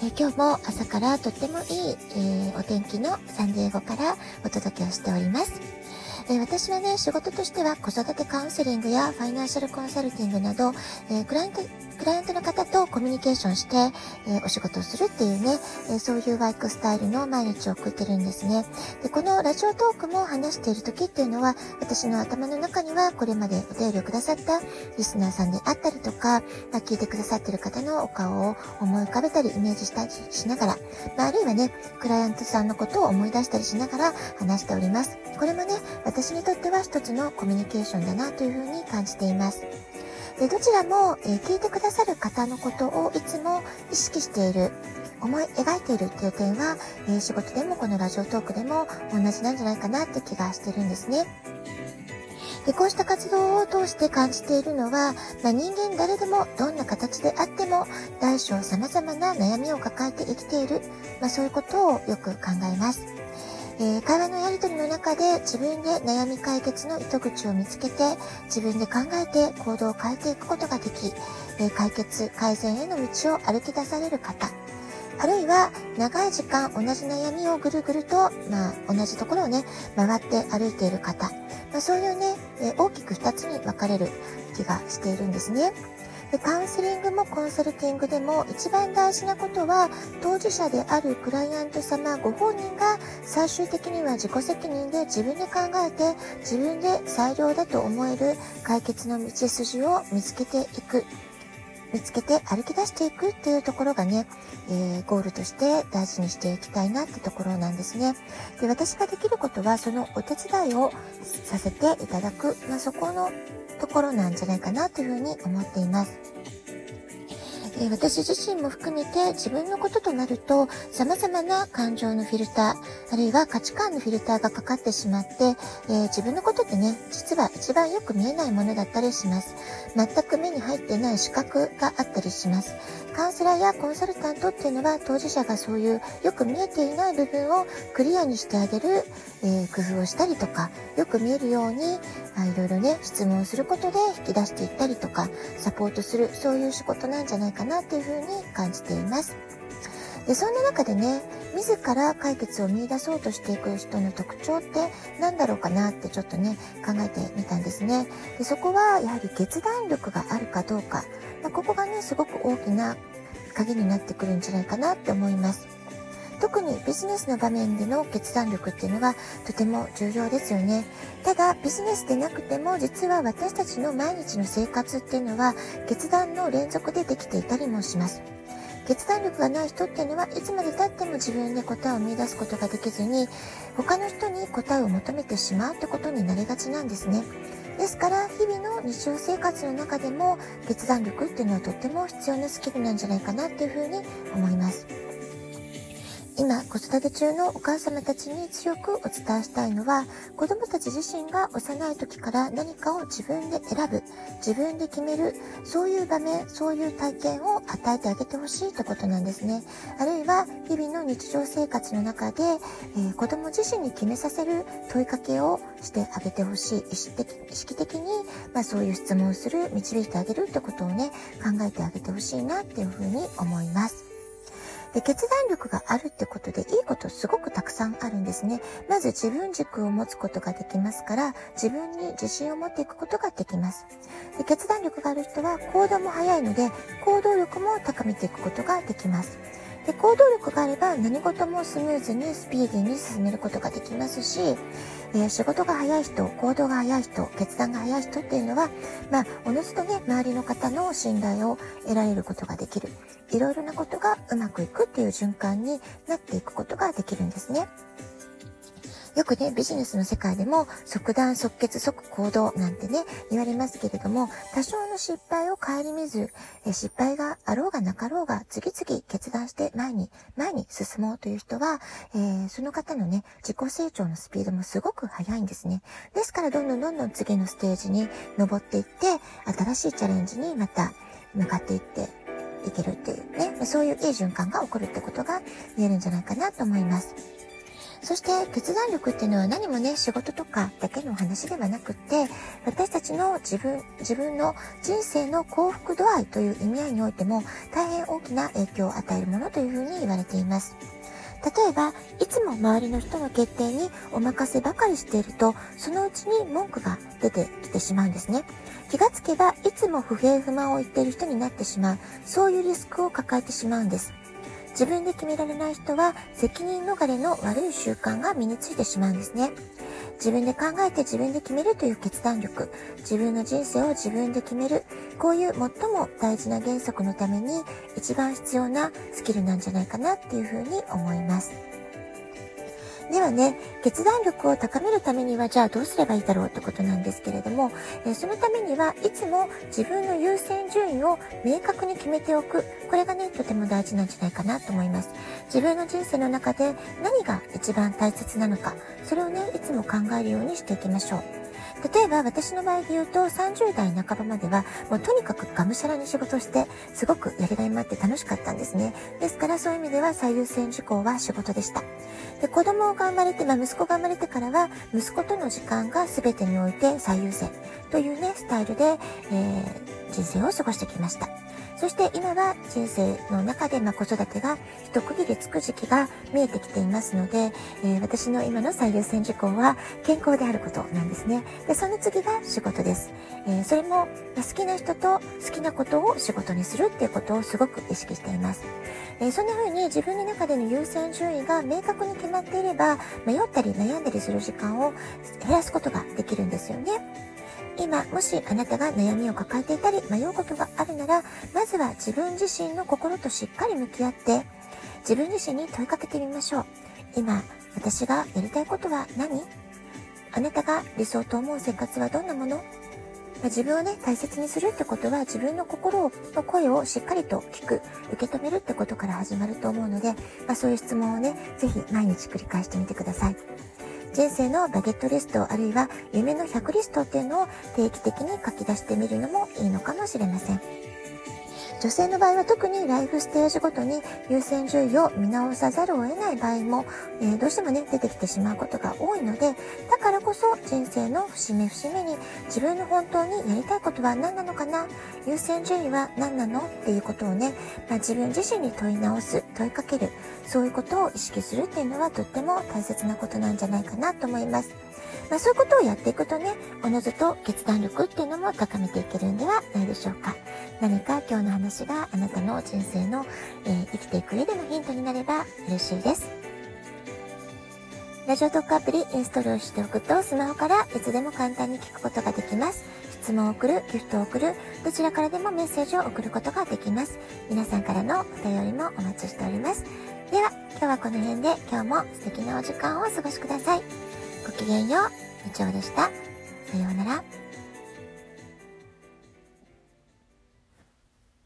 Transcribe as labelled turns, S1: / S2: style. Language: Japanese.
S1: え今日も朝からとってもいい、えー、お天気のサンディエゴからお届けをしております。え私はね、仕事としては子育てカウンセリングやファイナンシャルコンサルティングなど、えー、クライアント、クライアントの方とコミュニケーションして、えー、お仕事をするっていうね、えそういうワイクスタイルの毎日を送ってるんですね。で、このラジオトークも話している時っていうのは、私の頭の中にはこれまでお便りをくださったリスナーさんであったりとか、まあ、聞いてくださってる方のお顔を思い浮かべたりイメージしたりしながら、まあ、あるいはね、クライアントさんのことを思い出したりしながら話しております。これもね、私にとっては一つのコミュニケーションだなというふうに感じています。で、どちらも、えー、聞いてくださる方のことをいつも意識している、思い描いているっていう点は、えー、仕事でもこのラジオトークでも同じなんじゃないかなって気がしてるんですね。で、こうした活動を通して感じているのは、まあ、人間誰でもどんな形であっても大小様々な悩みを抱えて生きている、まあ、そういうことをよく考えます。えー、会話のやりとりの中で自分で悩み解決の糸口を見つけて自分で考えて行動を変えていくことができ、え、解決、改善への道を歩き出される方、あるいは長い時間同じ悩みをぐるぐると、まあ、同じところをね、回って歩いている方、まあ、そういうね、え、大きく2つに分かれる気がしているんですね。でカウンセリングもコンサルティングでも一番大事なことは当事者であるクライアント様ご本人が最終的には自己責任で自分で考えて自分で最良だと思える解決の道筋を見つけていく見つけて歩き出していくっていうところがね、えー、ゴールとして大事にしていきたいなってところなんですね。で、私ができることはそのお手伝いをさせていただく、まあ、そこのところなんじゃないかなというふうに思っています。え私自身も含めて自分のこととなると様々な感情のフィルター、あるいは価値観のフィルターがかかってしまって、えー、自分のことってね、実は一番よく見えないものだったりします。全く目に入ってない視覚があったりします。カウンセラーやコンサルタントっていうのは当事者がそういうよく見えていない部分をクリアにしてあげる、えー、工夫をしたりとか、よく見えるように、あいろいろね、質問することで引き出していったりとか、サポートする、そういう仕事なんじゃないかなっていうふうに感じています。で、そんな中でね、自ら解決を見出そうとしていく人の特徴って何だろうかなってちょっとね、考えてみたんですね。で、そこはやはり決断力があるかどうか。まあ、ここがね、すごく大きな鍵になってくるんじゃないかなって思います。特にビジネスの場面での決断力っていうのがとても重要ですよね。ただ、ビジネスでなくても実は私たちの毎日の生活っていうのは決断の連続でできていたりもします。決断力がない人っていうのはいつまで経っても自分で答えを見出すことができずに他の人に答えを求めてしまうってことになりがちなんですね。ですから日々の日常生活の中でも決断力っていうのはとっても必要なスキルなんじゃないかなっていうふうに思います。今、子育て中のお母様たちに強くお伝えしたいのは、子供たち自身が幼い時から何かを自分で選ぶ、自分で決める、そういう場面、そういう体験を与えてあげてほしいってことなんですね。あるいは、日々の日常生活の中で、えー、子供自身に決めさせる問いかけをしてあげてほしい。意識的意識的に、まあ、そういう質問をする、導いてあげるってことをね、考えてあげてほしいなっていうふうに思います。で、決断力があるってことでいいことすごくたくさんあるんですね。まず自分軸を持つことができますから、自分に自信を持っていくことができます。で決断力がある人は行動も早いので、行動力も高めていくことができます。で行動力があれば何事もスムーズにスピーディーに進めることができますし、えー、仕事が早い人、行動が早い人、決断が早い人っていうのは、まあ、おのずとね、周りの方の信頼を得られることができる。いろいろなことがうまくいくっていう循環になっていくことができるんですね。よくね、ビジネスの世界でも即断即決即行動なんてね、言われますけれども、多少の失敗を顧みず、え失敗があろうがなかろうが次々決断して前に、前に進もうという人は、えー、その方のね、自己成長のスピードもすごく速いんですね。ですからどんどんどんどん次のステージに登っていって、新しいチャレンジにまた向かっていっていけるっていうね、そういういい循環が起こるってことが言えるんじゃないかなと思います。そして決断力っていうのは何もね、仕事とかだけの話ではなくって、私たちの自分、自分の人生の幸福度合いという意味合いにおいても大変大きな影響を与えるものというふうに言われています。例えば、いつも周りの人の決定にお任せばかりしていると、そのうちに文句が出てきてしまうんですね。気がつけば、いつも不平不満を言っている人になってしまう、そういうリスクを抱えてしまうんです。自分で決められない人は責任逃れの悪い習慣が身についてしまうんですね。自分で考えて自分で決めるという決断力、自分の人生を自分で決める、こういう最も大事な原則のために一番必要なスキルなんじゃないかなっていうふうに思います。ではね、決断力を高めるためには、じゃあどうすればいいだろうってことなんですけれども、えそのためにはいつも自分の優先順位を明確に決めておく。これがね、とても大事なんじゃないかなと思います。自分の人生の中で何が一番大切なのか、それをね、いつも考えるようにしていきましょう。例えば私の場合で言うと30代半ばまではもうとにかくがむしゃらに仕事してすごくやりがいもあって楽しかったんですね。ですからそういう意味では最優先事項は仕事でした。で子供が生まれて、まあ、息子が生まれてからは息子との時間が全てにおいて最優先というねスタイルで、えー、人生を過ごしてきました。そして今は人生の中で、ま、子育てが一区切りつく時期が見えてきていますので、え、私の今の最優先事項は健康であることなんですね。で、その次が仕事です。え、それも好きな人と好きなことを仕事にするっていうことをすごく意識しています。え、そんな風に自分の中での優先順位が明確に決まっていれば、迷ったり悩んだりする時間を減らすことができるんですよね。今、もしあなたが悩みを抱えていたり迷うことがあるなら、まずは自分自身の心としっかり向き合って、自分自身に問いかけてみましょう。今、私がやりたいことは何？あなたが理想と思う生活はどんなもの？ま自分をね、大切にするってことは自分の心の声をしっかりと聞く、受け止めるってことから始まると思うので、まあ、そういう質問をね、ぜひ毎日繰り返してみてください。人生のバゲットリストあるいは夢の100リストっていうのを定期的に書き出してみるのもいいのかもしれません。女性の場合は特にライフステージごとに優先順位を見直さざるを得ない場合も、えー、どうしてもね、出てきてしまうことが多いので、だからこそ人生の節目節目に自分の本当にやりたいことは何なのかな？優先順位は何なの？っていうことをね、まあ、自分自身に問い直す、問いかける、そういうことを意識するっていうのはとっても大切なことなんじゃないかなと思います。まあ、そういうことをやっていくとね、おのずと決断力っていうのも高めていけるんではないでしょうか。何か今日の話があなたの人生の、えー、生きていく上でのヒントになれば嬉しいです。ラジオトークアプリインストールしておくとスマホからいつでも簡単に聞くことができます。質問を送る、ギフトを送る、どちらからでもメッセージを送ることができます。皆さんからのお便りもお待ちしております。では、今日はこの辺で今日も素敵なお時間をお過ごしください。ごきげんよう、みちおでした。さようなら。